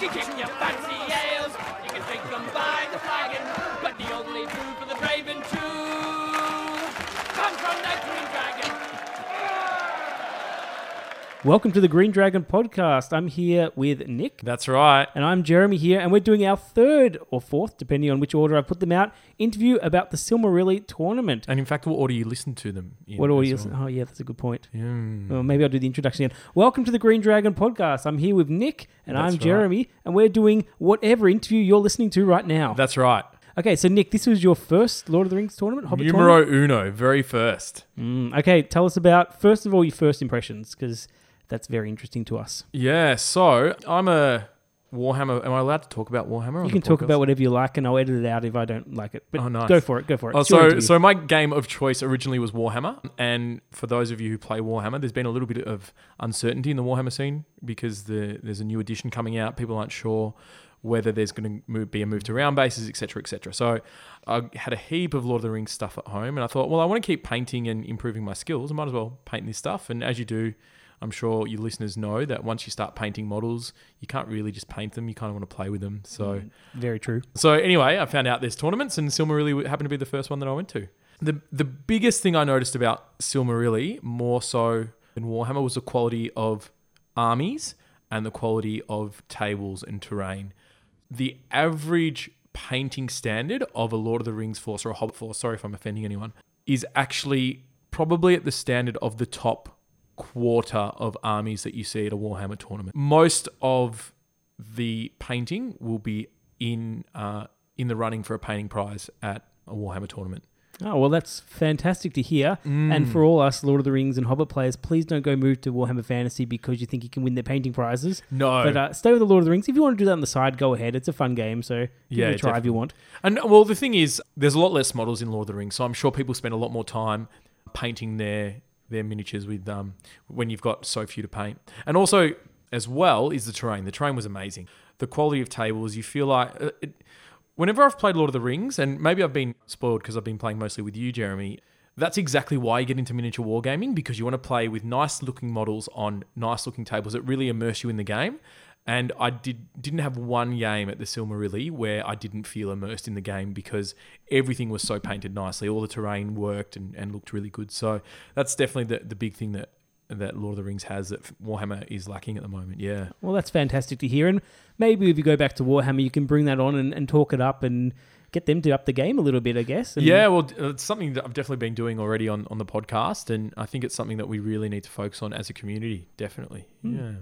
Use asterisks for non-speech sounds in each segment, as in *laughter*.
can kick your fancy Welcome to the Green Dragon podcast. I'm here with Nick, That's right. and I'm Jeremy here, and we're doing our third or fourth, depending on which order I put them out, interview about the Silmarilli tournament. And in fact, what order you listen to them? In What as audience? well. Oh, yeah, that's a good point. Mm. Well, maybe I'll do the introduction again. Welcome to the Green Dragon podcast. I'm here with Nick, and That's I'm right. Jeremy, and we're doing whatever interview you're listening to right now. That's right. okay, so Nick, this was your first Lord of the Rings tournament, Hobbit Numero tournament? uno, very first. Mm, okay, tell us about first of all your first impressions, because that's very interesting to us. Yeah, so I'm a Warhammer. Am I allowed to talk about Warhammer? You can talk about whatever you like, and I'll edit it out if I don't like it. But Oh, nice. go for it. Go for it. Oh, so interview. so my game of choice originally was Warhammer, and for those of you who play Warhammer, there's been a little bit of uncertainty in the Warhammer scene because the, there's a new edition coming out. People aren't sure whether there's going to be a move to round bases, etc., etc. So I had a heap of Lord of the Rings stuff at home, and I thought, well, I want to keep painting and improving my skills. I might as well paint this stuff. And as you do, I'm sure your listeners know that once you start painting models, you can't really just paint them. You kind of want to play with them. So. Mm, very true. So anyway, I found out there's tournaments, and Silmarilli happened to be the first one that I went to. The the biggest thing I noticed about Silmarilli, more so than Warhammer, was the quality of armies and the quality of tables and terrain. The average painting standard of a Lord of the Rings force or a Hobbit force, sorry if I'm offending anyone, is actually probably at the standard of the top quarter of armies that you see at a Warhammer tournament. Most of the painting will be in uh, in the running for a painting prize at a Warhammer tournament. Oh well, that's fantastic to hear. Mm. And for all us Lord of the Rings and Hobbit players, please don't go move to Warhammer Fantasy because you think you can win their painting prizes. No, But uh, stay with the Lord of the Rings. If you want to do that on the side, go ahead. It's a fun game, so give Yeah, it a try if you want. and well, the thing is, there's a lot less models in Lord of the Rings, so I'm sure people spend a lot more time painting their their miniatures with um when you've got so few to paint. And also, as well, is the terrain. The terrain was amazing. The quality of tables, you feel like. Uh, it, whenever I've played Lord of the Rings, and maybe I've been spoiled because I've been playing mostly with you, Jeremy. That's exactly why you get into miniature wargaming because you want to play with nice looking models on nice looking tables that really immerse you in the game. And I did didn't have one game at the Silmarilli where I didn't feel immersed in the game because everything was so painted nicely. All the terrain worked and, and looked really good. So that's definitely the, the big thing that that Lord of the Rings has that Warhammer is lacking at the moment. Yeah. Well, that's fantastic to hear. And maybe if you go back to Warhammer, you can bring that on and, and talk it up and get them to up the game a little bit, I guess. And Yeah, well, it's something that I've definitely been doing already on, on the podcast, and I think it's something that we really need to focus on as a community. Definitely, Hmm. yeah.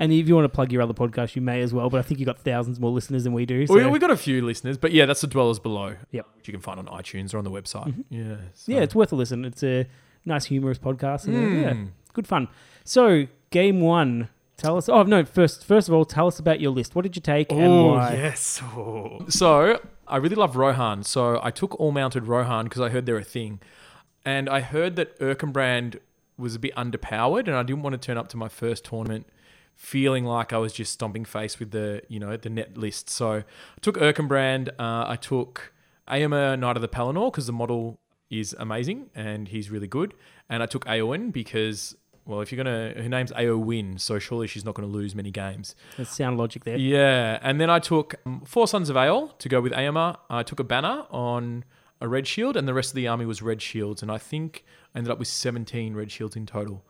And if you want to plug your other podcast, you may as well. But I think you've got thousands more listeners than we do. So. We, have got a few listeners, but yeah, that's the dwellers below. Yep. which you can find on iTunes or on the website. Yeah, so- yeah, it's worth a listen. It's a nice, humorous podcast. And uh, yeah, Mm. good fun. So, game one. Tell us. Oh no! First, first of all, tell us about your list. What did you take and Oh why? yes. Oh. So I really love Rohan. So I took all mounted Rohan because I heard they're a thing, and I heard that Erkenbrand was a bit underpowered, and I didn't want to turn up to my first tournament feeling like I was just stomping face with the you know the net list. So I took Erkenbrand. Uh, I took Éomer Knight of the Pelennor because the model is amazing and he's really good, and I took Éowyn because. Well, if you're gonna, her name's Éowyn, so surely she's not gonna lose many games. That's sound logic there. Yeah, and then I took um, four Sons of Eorl to go with Éomer. I took a banner on a red shield, and the rest of the army was red shields. And I think I ended up with 17 red shields in total.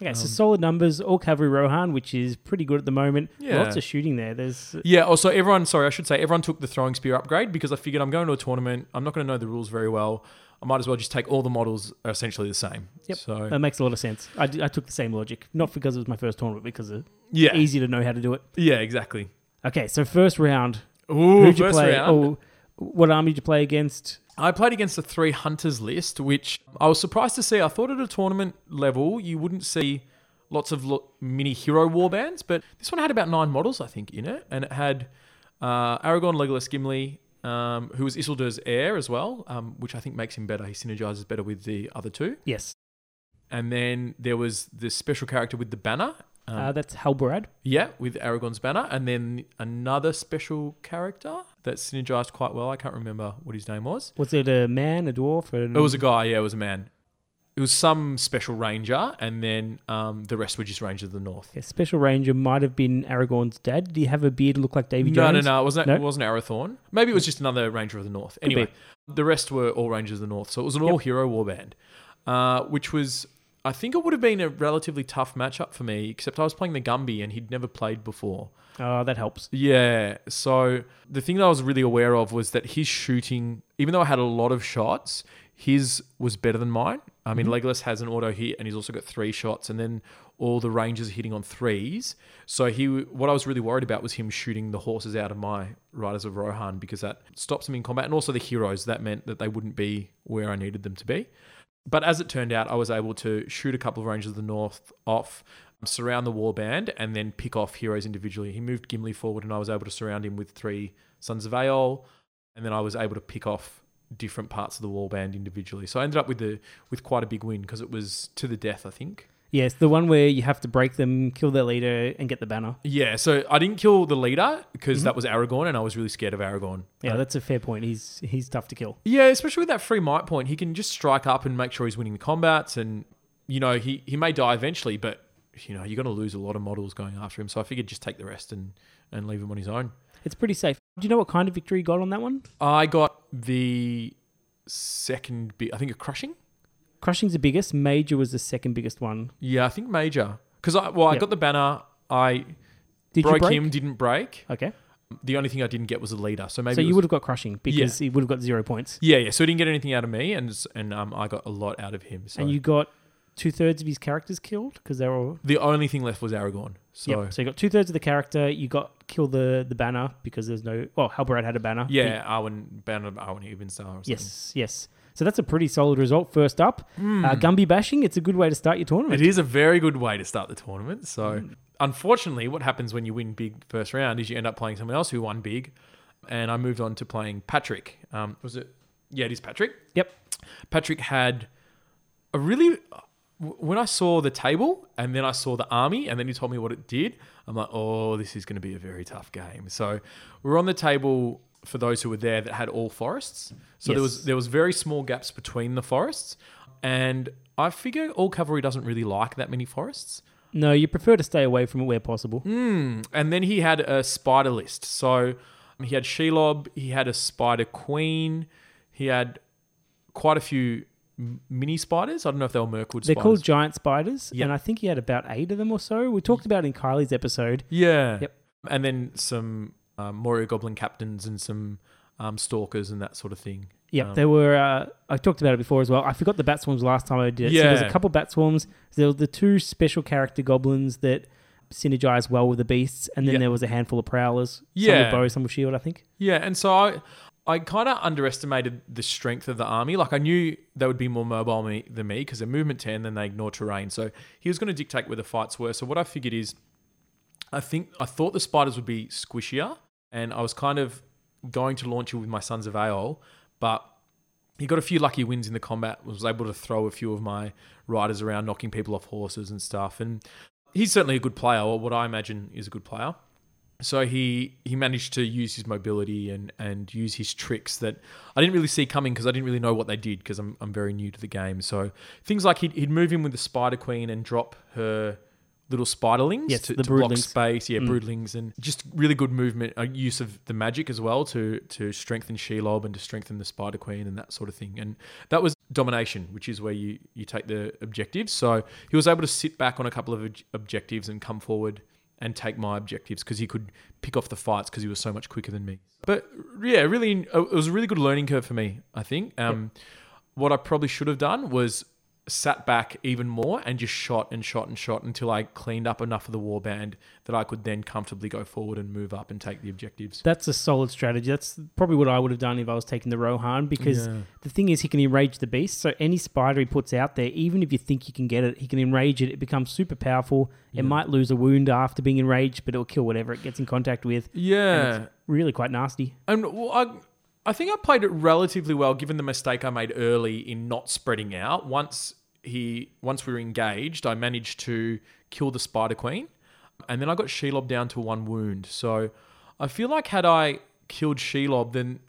Okay, Um, so solid numbers. All cavalry Rohan, which is pretty good at the moment. Yeah. Lots of shooting there. There's Yeah, also, everyone, sorry, I should say, everyone took the throwing spear upgrade because I figured I'm going to a tournament. I'm not going to know the rules very well. I might as well just take all the models are essentially the same. Yep. So, that makes a lot of sense. I, d- I took the same logic, not because it was my first tournament, because it's yeah. easy to know how to do it. Yeah, exactly. Okay, so first round. Ooh, Who'd you play? round. Oh, what army did you play against? I played against the three hunters list, which I was surprised to see. I thought at a tournament level you wouldn't see lots of lo- mini hero warbands, but this one had about nine models, I think, in it, and it had uh, Aragorn, Legolas, Gimli, um, who was Isildur's heir as well, um, which I think makes him better. He synergizes better with the other two. Yes, And then there was this special character with the banner. Um, uh, that's Halbarad. yeah, with Aragorn's banner, and then another special character that synergized quite well. I can't remember what his name was. Was it a man, a dwarf? An... It was a guy. Yeah, it was a man. it was some special ranger, and then um, the rest were just rangers of the north. Yeah, Special Ranger might have been Aragorn's dad. Did he have a beard look like Davy No, Jones? no, no. It wasn't. No? It wasn't Arathorn. Maybe it was just another Ranger of the North. Anyway, be. the rest were all Rangers of the North. So it was an all-hero warband, uh, which was. I think it would have been a relatively tough matchup for me, except I was playing the Gumby and he'd never played before. Oh, that helps. Yeah. So the thing that I was really aware of was that his shooting, even though I had a lot of shots, his was better than mine. I mean, mm-hmm. Legolas has an auto hit, and he's also got three shots, and then all the rangers are hitting on threes. So he, what I was really worried about was him shooting the horses out of my Riders of Rohan because that stops him in combat, and also the heroes. That meant that they wouldn't be where I needed them to be. But as it turned out, I was able to shoot a couple of Rangers of the North off, surround the warband, and then pick off heroes individually. He moved Gimli forward, and I was able to surround him with three Sons of Eorl, and then I was able to pick off different parts of the warband individually. So I ended up with the with quite a big win because it was to the death, I think. Yes, the one where you have to break them, kill their leader, and get the banner. Yeah, so I didn't kill the leader because that mm-hmm. was Aragorn, and I was really scared of Aragorn. Yeah, that's a fair point. He's he's tough to kill. Yeah, especially with that free might point, he can just strike up and make sure he's winning the combats, and you know he he may die eventually, but you know you're going to lose a lot of models going after him. So I figured just take the rest and and leave him on his own. It's pretty safe. Do you know what kind of victory you got on that one? I got the second bit. I think a crushing. Crushing's the biggest. Major was the second biggest one. Yeah, I think major because I well I Yep. got the banner. I Did broke you break? him, didn't break. Okay. The only thing I didn't get was a leader. So maybe so it you was- would have got crushing because he would have got zero points. Yeah, yeah. So he didn't get anything out of me, and and um, I got a lot out of him. So And you got two thirds of his characters killed because they were all. the only thing left was Aragorn. So Yep. So you got two thirds of the character. You got kill the the banner because there's no. Well, Halbarad had a banner. yeah, Arwen, Banner of Arwen Evenstar. Or something. Yes. Yes. So that's a pretty solid result. First up, uh, Gumby bashing. It's a good way to start your tournament. It is a very good way to start the tournament. So, unfortunately, what happens when you win big first round is you end up playing someone else who won big. And I moved on to playing Patrick. Um, was it? Yeah, it is Patrick. Yep. Patrick had a really. When I saw the table and then I saw the army and then he told me what it did, I'm like, oh, this is going to be a very tough game. So we're on the table for those who were there that had all forests. So there was there was very small gaps between the forests, and I figure all cavalry doesn't really like that many forests. No, you prefer to stay away from it where possible. Hmm. And then he had a spider list. So he had Shelob, he had a spider queen, he had quite a few mini spiders. I don't know if they were Mirkwood They're spiders. called giant spiders, Yep. and I think he had about eight of them or so. We talked about it in Kylie's episode. Yeah. Yep. And then some um, Moria Goblin captains and some um, stalkers and that sort of thing. Yep, Um, there were. Uh, I talked about it before as well. I forgot the bat swarms last time I did it. So there's a Yeah. couple bat swarms. There were the two special character goblins that synergize well with the beasts, and then Yeah. there was a handful of prowlers. Yeah, Some Yeah. with bow, some with shield. I think. Yeah, and so I, I kind of underestimated the strength of the army. Like I knew they would be more mobile me, than me because they're movement ten, then they ignore terrain. So he was going to dictate where the fights were. So what I figured is, I think I thought the spiders would be squishier, and I was kind of going to launch it with my Sons of Eorl, but he got a few lucky wins in the combat. Was able to throw a few of my riders around, knocking people off horses and stuff. And he's certainly a good player, or what I imagine is a good player. So he he managed to use his mobility and and use his tricks that I didn't really see coming because I didn't really know what they did because I'm I'm very new to the game. So things like he'd, he'd move in with the Spider Queen and drop her little spiderlings Yes, to, the to block space. Yeah, broodlings and just really good movement uh, use of the magic as well to to strengthen Shelob and to strengthen the Spider Queen and that sort of thing. And that was domination, which is where you you take the objectives. So he was able to sit back on a couple of ob- objectives and come forward and take my objectives because he could pick off the fights because he was so much quicker than me. But yeah, really, it was a really good learning curve for me. I think. Um, What I probably should have done was sat back even more and just shot and shot and shot until I cleaned up enough of the warband that I could then comfortably go forward and move up and take the objectives. That's a solid strategy. That's probably what I would have done if I was taking the Rohan because Yeah. the thing is he can enrage the beast. So any spider he puts out there, even if you think you can get it, he can enrage it. It becomes super powerful. It might lose a wound after being enraged, but it'll kill whatever it gets in contact with. Yeah. Really quite nasty. And well, I, I think I played it relatively well, given the mistake I made early in not spreading out. Once he, once we were engaged, I managed to kill the Spider Queen, and then I got Shelob down to one wound. So I feel like had I killed Shelob, then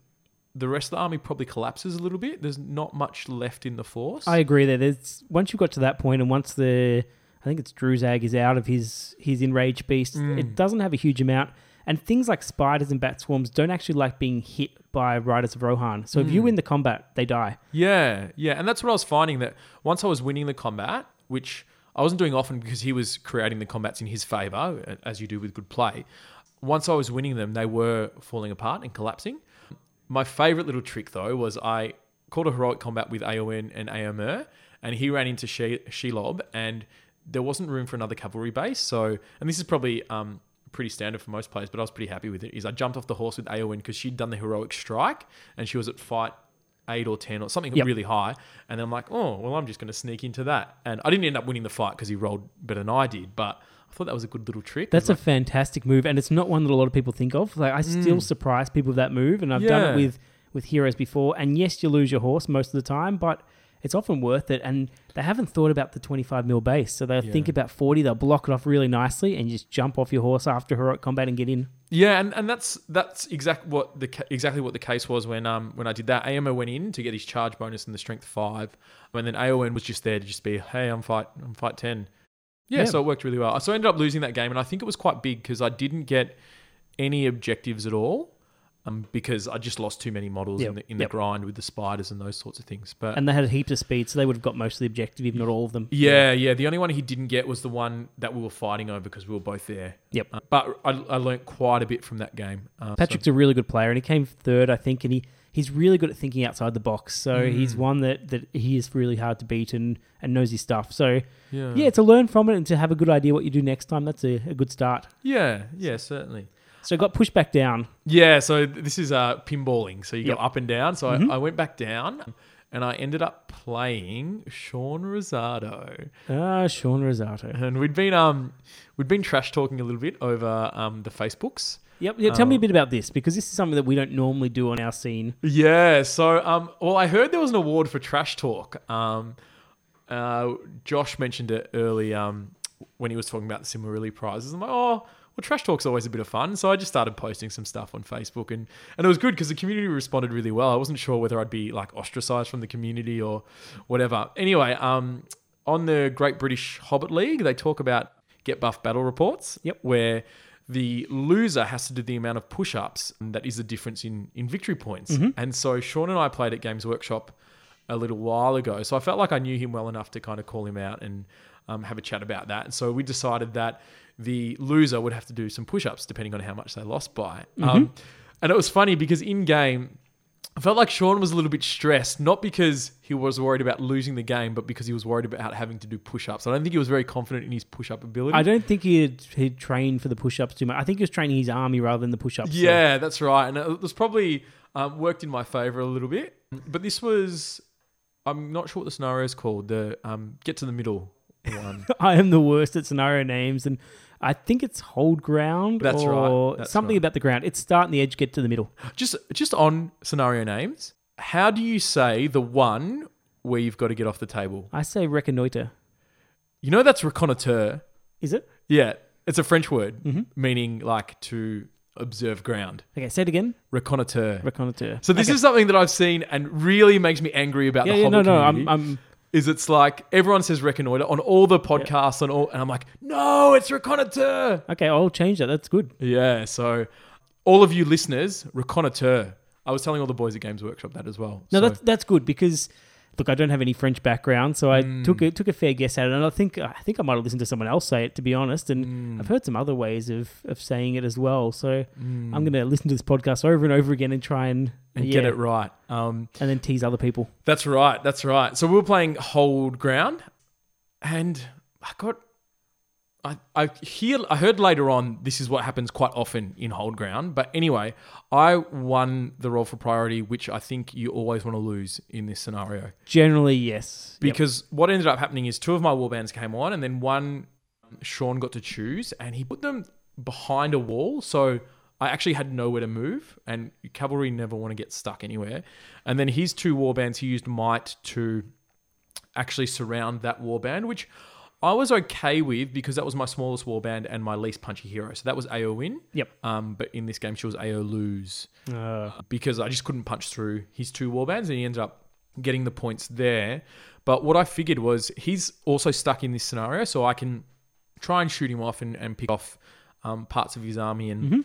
the rest of the army probably collapses a little bit. There's not much left in the force. I agree there. There's once you got to that point, and once the I think it's Druzhag is out of his his enraged beast, Mm. it doesn't have a huge amount. And things like spiders and bat swarms don't actually like being hit by riders of Rohan. So if you win the combat, they die. Yeah, yeah, and that's what I was finding that once I was winning the combat, which I wasn't doing often because he was creating the combats in his favor, as you do with good play. Once I was winning them, they were falling apart and collapsing. My favorite little trick though was I called a heroic combat with Éowyn and Éomer, and he ran into she- Shelob, and there wasn't room for another cavalry base. So, and this is probably um, pretty standard for most players, but I was pretty happy with it. Is I jumped off the horse with Éowyn because she'd done the heroic strike, and she was at fight eight or ten or something Yep. really high. And then I'm like, oh, well, I'm just going to sneak into that. And I didn't end up winning the fight because he rolled better than I did, but I thought that was a good little trick. That's a It's fantastic move, and it's not one that a lot of people think of. Like I still surprise people with that move, and I've done Mm. It with with heroes before. And yes, you lose your horse most of the time, but it's often worth it. And they haven't thought about the 25 mil base, so they'll think about 40. They'll block it off really nicely, and you just jump off your horse after heroic combat and get in. Yeah, and, and that's that's exact what the exactly what the case was when um when I did that. Éomer went in to get his charge bonus and the strength five, and then Éowyn was just there to just be, hey, I'm fight I'm fight ten. Yeah, Yeah. so it worked really well. So I ended up losing that game, and I think it was quite big because I didn't get any objectives at all, um because I just lost too many models Yep, in the in yep. the grind with the spiders and those sorts of things. But And they had heaps of speed, so they would have got most of the objective, if not all of them. yeah, yeah. The only one he didn't get was the one that we were fighting over because we were both there. Yep. Uh, but I, I learnt quite a bit from that game. Uh, so- Patrick's a really good player, and he came third, I think, and he, he's really good at thinking outside the box. So Mm. he's one that, that he is really hard to beat and, and knows his stuff. So yeah, yeah, to learn from it and to have a good idea what you do next time, that's a, a good start. yeah, yeah, certainly. So got pushed back down. Yeah, so this is uh, pinballing. So you Yep. go up and down. So. I, I went back down and I ended up playing Sean Rosado. Ah, Sean Rosato. And we'd been um we'd been trash talking a little bit over um the Facebooks. Yep. Yeah, tell me a Um, bit about this because this is something that we don't normally do on our scene. Yeah, so um well I heard there was an award for trash talk. Um uh Josh mentioned it early um when he was talking about the Silmarilli prizes. I'm like, oh well, trash talk's always a bit of fun. So I just started posting some stuff on Facebook, and and it was good because the community responded really well. I wasn't sure whether I'd be like ostracized from the community or whatever. Anyway, um, on the Great British Hobbit League, they talk about get buff battle reports. Yep. Where the loser has to do the amount of push-ups that is the difference in in victory points. And so Sean and I played at Games Workshop a little while ago. So I felt like I knew him well enough to kind of call him out and um, have a chat about that. And so we decided that the loser would have to do some push ups depending on how much they lost by. Um, and it was funny because in game, I felt like Sean was a little bit stressed, not because he was worried about losing the game, but because he was worried about having to do push ups. I don't think he was very confident in his push up ability. I don't think he'd, he'd trained for the push ups too much. I think he was training his army rather than the push ups. Yeah, that's right. And it was probably um, worked in my favor a little bit. But this was, I'm not sure what the scenario is called. The um, get to the middle one. *laughs* I am the worst at scenario names, and I think it's hold ground That's right, or that's something right. about the ground. It's start and the edge, get to the middle. just just on scenario names. How do you say the one where you've got to get off the table? I say reconnoiter. You know that's reconnoitre. Is it? Yeah, it's a French word Mm-hmm. meaning like to observe ground. Okay, say it again. Reconnoitre. Reconnoiter. So this Okay. is something that I've seen and really makes me angry about yeah, the yeah, Hobbit no, no. community. I'm, I'm is it's like everyone says reconnoitre on all the podcasts and all, and I'm like, no, it's reconnoitre. okay. I'll change that. That's good. Yeah, so all of you listeners, reconnoitre. I was telling all the boys at Games Workshop that as well. No, So- that's that's good because look, I don't have any French background, so I Mm. took a took a fair guess at it, and I think I think I might have listened to someone else say it to be honest, and Mm. I've heard some other ways of of saying it as well. So I'm going to listen to this podcast over and over again and try and and yeah, get it right. Um, and then tease other people. That's right. That's right. So we were playing hold ground, and I got. I, I hear I heard later on this is what happens quite often in hold ground. But anyway, I won the roll for priority, which I think you always want to lose in this scenario. Generally, yes. Yep. Because what ended up happening is two of my warbands came on, and then one Sean got to choose, and he put them behind a wall. So I actually had nowhere to move, and cavalry never want to get stuck anywhere. And then his two warbands, he used might to actually surround that warband, which I was okay with because that was my smallest warband and my least punchy hero. So that was AO win. Yep. Um, but in this game, she was AO lose Uh, because I just couldn't punch through his two warbands, and he ended up getting the points there. But what I figured was he's also stuck in this scenario, so I can try and shoot him off and, and pick off um, parts of his army, and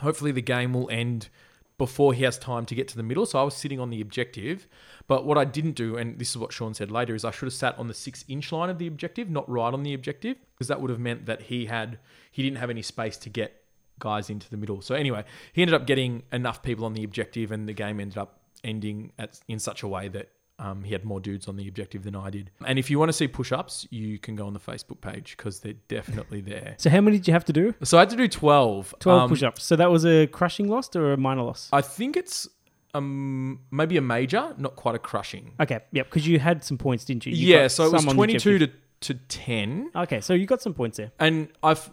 hopefully the game will end before he has time to get to the middle. So I was sitting on the objective, but what I didn't do, and this is what Sean said later, is I should have sat on the six inch line of the objective, not right on the objective, because that would have meant that he had he didn't have any space to get guys into the middle. So anyway, he ended up getting enough people on the objective, and the game ended up ending at, in such a way that um, he had more dudes on the objective than I did. And if you want to see push ups, you can go on the Facebook page because they're definitely there. so how many did you have to do? So I had to do 12. 12 Um, push-ups. So that was a crushing loss or a minor loss? I think it's um maybe a major, not quite a crushing. Okay, yep, because you had some points, didn't you? You yeah, so it was some on the 22 to, to 10. Okay, so you got some points there. And I've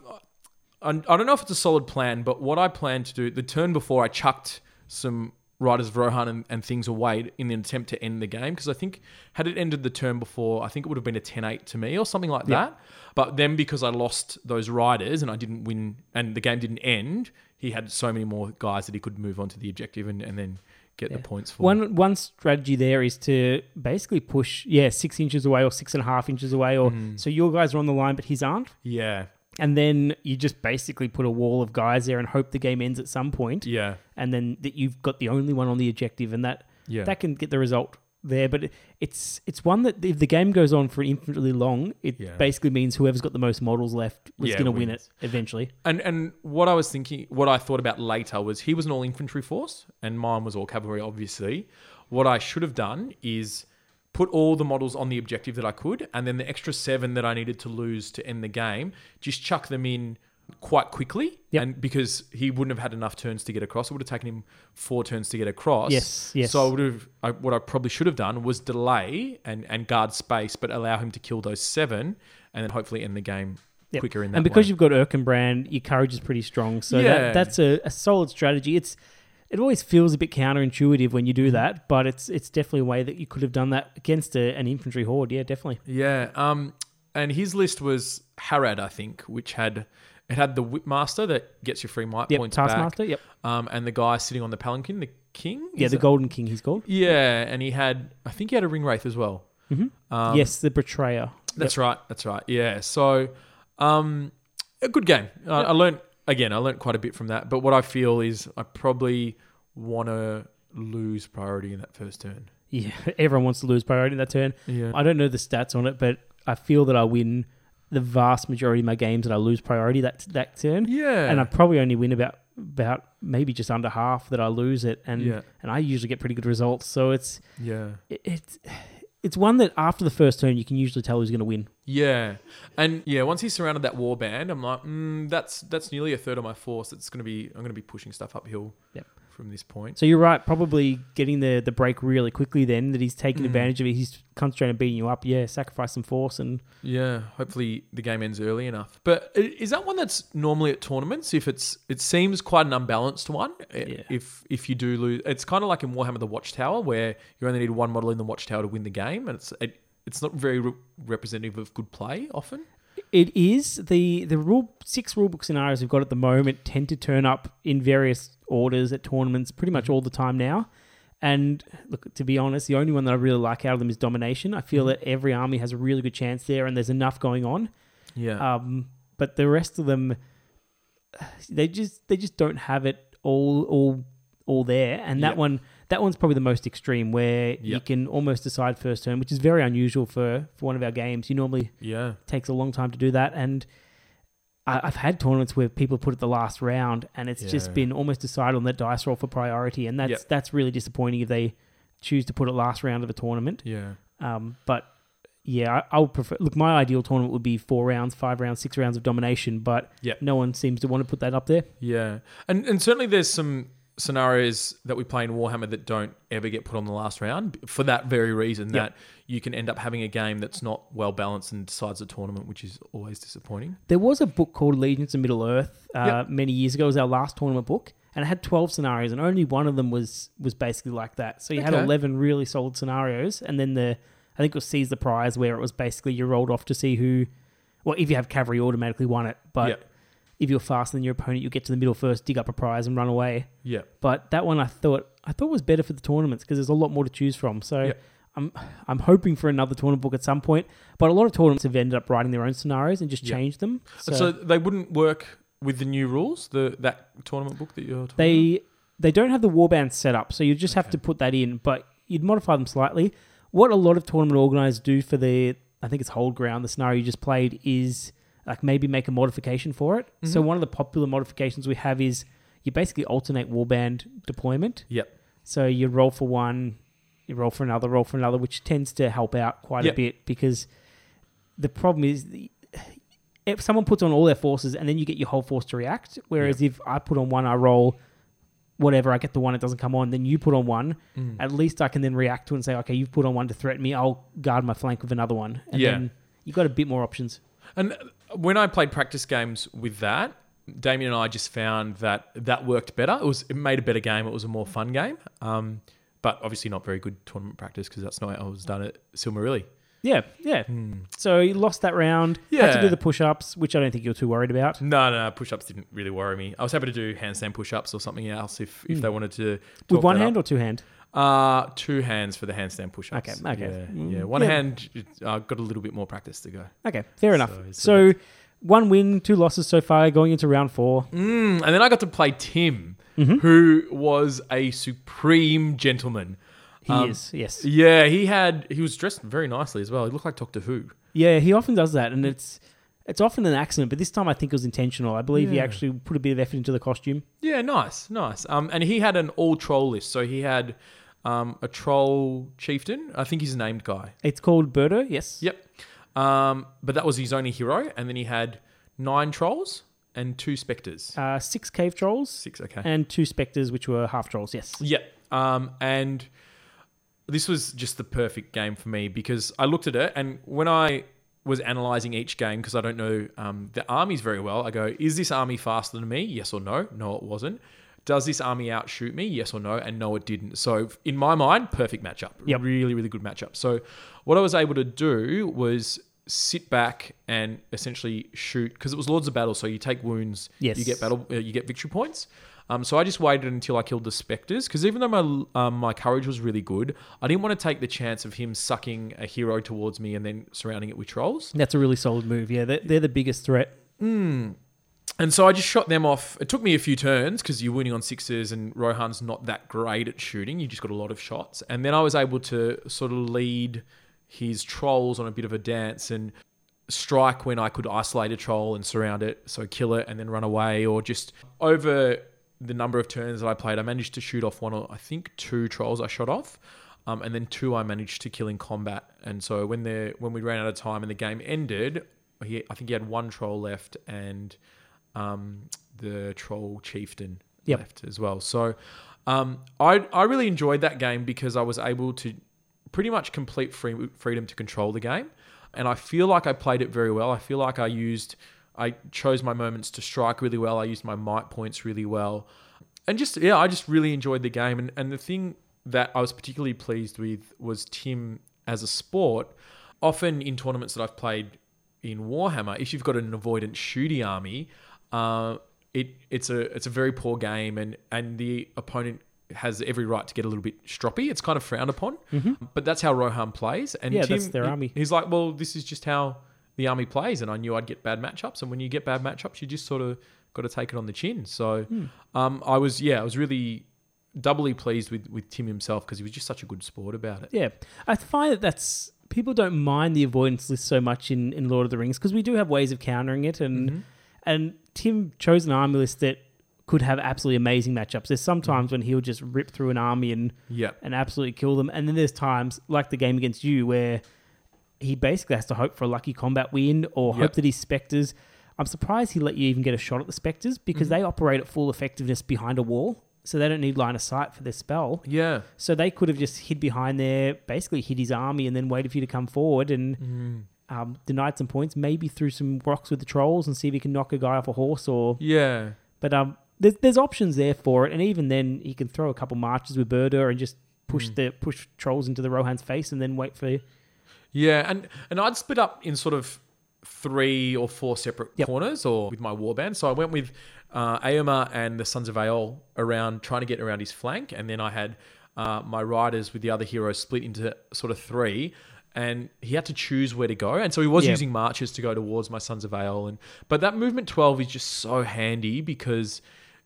I I don't know if it's a solid plan, but what I plan to do the turn before I chucked some Riders of Rohan and, and things away in an attempt to end the game because I think had it ended the turn before, I think it would have been a 10-8 to me or something like Yeah. that. But then because I lost those riders and I didn't win and the game didn't end, he had so many more guys that he could move on to the objective and, and then get the points for. One one strategy there is to basically push, yeah, six inches away or six and a half inches away, or Mm. so your guys are on the line, but his aren't, yeah. And then you just basically put a wall of guys there and hope the game ends at some point, Yeah. and then that you've got the only one on the objective, and that Yeah. that can get the result there. But it- it's it's one that if the game goes on for infinitely long, it Yeah. basically means whoever's got the most models left was Yeah, going to win it eventually. And and what I was thinking, what I thought about later was he was an all infantry force, and mine was all cavalry. Obviously, what I should have done is put all the models on the objective that I could, and then the extra seven that I needed to lose to end the game, just chuck them in quite quickly. Yep. And because he wouldn't have had enough turns to get across, it would have taken him four turns to get across. Yes, yes. So I would have. I, what I probably should have done was delay and and guard space, but allow him to kill those seven, and then hopefully end the game Yep. quicker in that and because way. you've got Erkenbrand, your courage is pretty strong. So Yeah. that, that's a, a solid strategy. It's it always feels a bit counterintuitive when you Mm-hmm. do that, but it's it's definitely a way that you could have done that against a, an infantry horde. Yeah, definitely. Yeah. Um, and his list was Harad, I think, which had it had the Whipmaster that gets your free might Yep, points Taskmaster. back. Yep. Um, and the guy sitting on the palanquin, the king. Yeah, the it? Golden King. He's called. Yeah, and he had, I think he had a ring wraith as well. Mm-hmm. Um, yes, the Betrayer. That's right. That's right. Yeah. So, um, a good game. I, I learned again. I learned quite a bit from that. But what I feel is I probably want to lose priority in that first turn. Yeah, *laughs* everyone wants to lose priority in that turn. Yeah. I don't know the stats on it, but I feel that I win the vast majority of my games that I lose priority that that turn. yeah. and I probably only win about about maybe just under half that I lose it, and Yeah. and I usually get pretty good results. So it's yeah. it, it's it's one that after the first turn you can usually tell who's going to win. Yeah, and yeah, once he's surrounded that war band, I'm like, mm, that's that's nearly a third of my force. It's gonna be I'm gonna be pushing stuff uphill. Yep. From this point. So you're right, probably getting the the break really quickly. Then that he's taking Mm. advantage of it. He's concentrating on beating you up. Yeah, sacrifice some force and Yeah, hopefully the game ends early enough. But is that one that's normally at tournaments? If it's it seems quite an unbalanced one. Yeah. If if you do lose, it's kind of like in Warhammer the Watchtower where you only need one model in the Watchtower to win the game, and it's it, it's not very re- representative of good play often. It is the the rule six rulebook scenarios we've got at the moment tend to turn up in various orders at tournaments pretty much all the time now. And look, to be honest, the only one that I really like out of them is domination. I feel that every army has a really good chance there, and there's enough going on. Yeah. Um, but the rest of them, they just they just don't have it all all all there. And that Yep. one that one's probably the most extreme, where you can almost decide first turn, which is very unusual for for one of our games. You normally yeah. takes a long time to do that. And I, I've had tournaments where people put it the last round, and it's just been almost decided on that dice roll for priority, and that's Yep. that's really disappointing if they choose to put it last round of a tournament. Yeah. Um, but yeah, I, I would prefer. Look, my ideal tournament would be four rounds, five rounds, six rounds of domination, but Yep. no one seems to want to put that up there. Yeah, and and certainly there's some scenarios that we play in Warhammer that don't ever get put on the last round for that very reason Yep. that you can end up having a game that's not well balanced and decides a tournament, which is always disappointing. There was a book called Legions of Middle Earth uh, Yep. many years ago. It was our last tournament book, and it had twelve scenarios, and only one of them was was basically like that. So you had eleven really solid scenarios, and then the I think it was Seize the Prize, where it was basically you rolled off to see who. Well, if you have cavalry, automatically won it. But Yeah. If you're faster than your opponent, you get to the middle first, dig up a prize, and run away. Yeah. But that one I thought I thought was better for the tournaments because there's a lot more to choose from. So Yeah. I'm I'm hoping for another tournament book at some point. But a lot of tournaments have ended up writing their own scenarios and just Yeah. changed them. So, So, they wouldn't work with the new rules, the that tournament book that you're talking about? they they don't have the warband set up, so you just have to put that in. But you'd modify them slightly. What a lot of tournament organizers do for the I think it's hold ground, the scenario you just played is like maybe make a modification for it. So Mhm. one of the popular modifications we have is you basically alternate warband deployment. Yep. So you roll for one, you roll for another, roll for another, which tends to help out quite Yep. a bit because the problem is the, if someone puts on all their forces and then you get your whole force to react, whereas if I put on one, I roll whatever, I get the one, it doesn't come on, then you put on one, Mm. at least I can then react to it and say, okay, you've put on one to threaten me, I'll guard my flank with another one. And Yeah. then you've got a bit more options. And when I played practice games with that, Damien and I just found that that worked better. It was it made a better game. It was a more fun game. Um, but obviously not very good tournament practice because that's not how it was done at Silmarilli. Yeah, yeah. So you lost that round. Yeah. Had to. Do the push ups, which I don't think you're too worried about. No, no, no push ups didn't really worry me. I was happy to do handstand push ups or something else if, if they wanted to. With one hand up. or two hand? Uh, two hands for the handstand push ups. Okay, okay. Yeah, Mm, yeah. one yeah. hand, uh, got a little bit more practice to go. Okay, fair enough. So- So, so one win, two losses so far, going into round four. Mm, and then I got to play Tim, Mm-hmm. who was a supreme gentleman. He Um, is, yes. Yeah, he had he was dressed very nicely as well. He looked like Doctor Who. Yeah, he often does that, and it's it's often an accident, but this time I think it was intentional. I believe he Yeah. actually put a bit of effort into the costume. Yeah, nice, nice. Um, and he had an all troll list. So he had um, a troll chieftain. I think he's a named guy. It's called Buhrdur, yes. Yep. Um, but that was his only hero. And then he had nine trolls and two specters. Uh, six cave trolls Six, okay. and two specters, which were half trolls, yes. Yep. Um, and this was just the perfect game for me because I looked at it and when I was analyzing each game because I don't know um, the armies very well, I go, is this army faster than me? Yes or no? No, it wasn't. Does this army outshoot me? Yes or no? And no, it didn't. So in my mind, perfect matchup. Yep. Really, really good matchup. So what I was able to do was sit back and essentially shoot because it was Lords of Battle. So you take wounds, Yes. you get battle, uh, you get victory points. Um, so I just waited until I killed the specters because even though my um, my courage was really good, I didn't want to take the chance of him sucking a hero towards me and then surrounding it with trolls. That's a really solid move. Yeah, they're, they're the biggest threat. And so I just shot them off. It took me a few turns because you're winning on sixes, and Rohan's not that great at shooting. You just got a lot of shots. And then I was able to sort of lead his trolls on a bit of a dance and strike when I could isolate a troll and surround it, so kill it and then run away, or just over the number of turns that I played, I managed to shoot off one or I think two trolls I shot off. Um, and then two I managed to kill in combat. And so when the when we ran out of time and the game ended, he, I think he had one troll left and um, the troll chieftain Yep. left as well. So um, I I really enjoyed that game because I was able to pretty much complete free, freedom to control the game, and I feel like I played it very well. I feel like I used I chose my moments to strike really well. I used my might points really well, and just yeah, I just really enjoyed the game. And and the thing that I was particularly pleased with was Tim as a sport. Often in tournaments that I've played in Warhammer, if you've got an avoidant shooty army, uh, it it's a it's a very poor game, and and the opponent has every right to get a little bit stroppy. It's kind of frowned upon, but that's how Rohan plays. And Mm-hmm. Yeah, Tim, that's their he- army. He's like, well, this is just how the army plays, and I knew I'd get bad matchups. And when you get bad matchups, you just sort of got to take it on the chin. So, Hmm. um, I was yeah, I was really doubly pleased with with Tim himself because he was just such a good sport about it. Yeah, I find that that's people don't mind the avoidance list so much in, in Lord of the Rings because we do have ways of countering it, and Mm-hmm. and Tim chose an army list that could have absolutely amazing matchups. There's Mm-hmm. sometimes when he'll just rip through an army and Yeah, and absolutely kill them, and then there's times like the game against you where he basically has to hope for a lucky combat win or hope that his specters. I'm surprised he let you even get a shot at the specters because Mm-hmm. they operate at full effectiveness behind a wall, so they don't need line of sight for their spell. yeah, So they could have just hid behind there, basically hid his army, and then waited for you to come forward and Mm. um, denied some points. Maybe threw some rocks with the trolls and see if he can knock a guy off a horse. Or yeah. but um, there's there's options there for it, and even then he can throw a couple marches with Buhrdur and just push Mm. the push trolls into the Rohan's face, and then wait for Yeah, and and I'd split up in sort of three or four separate Yep. corners, or with my warband. So I went with uh, Éomer and the Sons of Eorl around trying to get around his flank, and then I had uh, my riders with the other heroes split into sort of three. And he had to choose where to go, and so he was using marches to go towards my Sons of Eorl. And but that movement twelve is just so handy because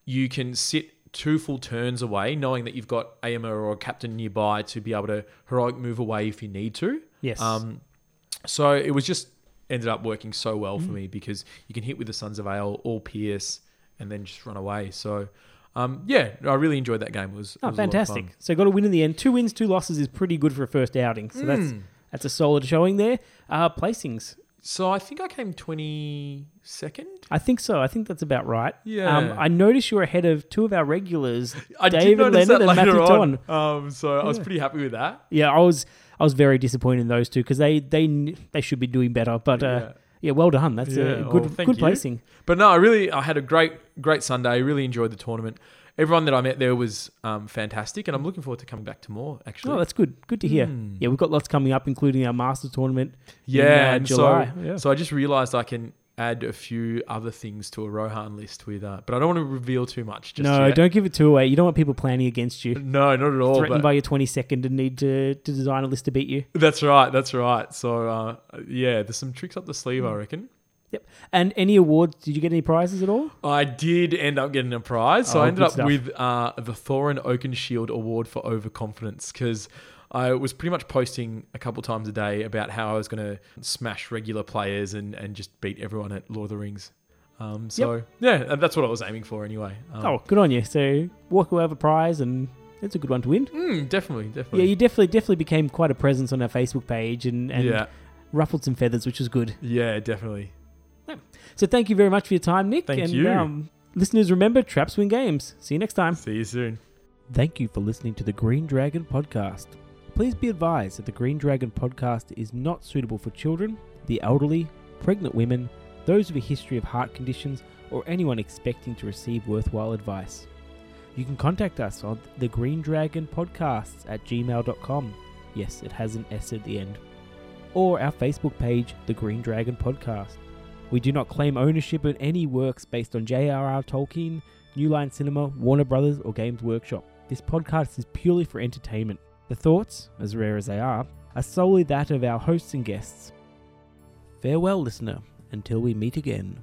you can sit two full turns away, knowing that you've got Éomer or a captain nearby to be able to heroic move away if you need to. Yes. Um, so it was just ended up working so well Mm. for me because you can hit with the Sons of Eorl or Pierce and then just run away. So um, yeah, I really enjoyed that game. It was, it Oh, was lot of fantastic! So got a win in the end. Two wins, two losses is pretty good for a first outing. So that's Hmm. that's a solid showing there. Uh, placings. So I think I came twenty second. I think so. I think that's about right. Yeah. Um, I noticed you're ahead of two of our regulars, *laughs* I David Leonard and Matthew on. Ton. Um, so I was pretty happy with that. Yeah, I was I was very disappointed in those two because they they they should be doing better. But uh, Yeah. yeah. well done. That's Yeah, a good thank good you. placing. But no, I really I had a great great Sunday. Really enjoyed the tournament. Everyone that I met there was um, fantastic, and I'm looking forward to coming back to more. Actually, Oh, that's good. Good to hear. Hmm. Yeah, we've got lots coming up, including our Masters tournament. in, Yeah, uh, and July. so Yeah. so I just realised I can add a few other things to a Rohan list with, uh, but I don't want to reveal too much. No, yet. don't give it too away. You don't want people planning against you. No, not at all. Threatened by your 22nd and need to, to design a list to beat you. that's right. That's right. So uh, yeah, there's some tricks up the sleeve, Hmm. I reckon. And any awards? Did you get any prizes at all? I did end up getting a prize, so Oh, I ended good up stuff. with uh, the Thorin Oakenshield Award for overconfidence because I was pretty much posting a couple times a day about how I was going to smash regular players and, and just beat everyone at Lord of the Rings. Um, so yeah, and that's what I was aiming for anyway. Um, oh, good on you. So walk away with a prize, and it's a good one to win. mm, definitely, Yeah, definitely. you definitely definitely became quite a presence on our Facebook page and, and yeah, ruffled some feathers, which was good. yeah, definitely. So thank you very much for your time, Nick. Thank and, you. Um, listeners, remember, traps win games. See you next time. See you soon. Thank you for listening to the Green Dragon podcast. Please be advised that the Green Dragon podcast is not suitable for children, the elderly, pregnant women, those with a history of heart conditions, or anyone expecting to receive worthwhile advice. You can contact us on the Green Dragon Podcasts at gmail.com. Yes, it has an S at the end. Or our Facebook page, The Green Dragon Podcast. We do not claim ownership of any works based on J.R.R. Tolkien, New Line Cinema, Warner Brothers, or Games Workshop. This podcast is purely for entertainment. The thoughts, as rare as they are, are solely that of our hosts and guests. Farewell, listener, until we meet again.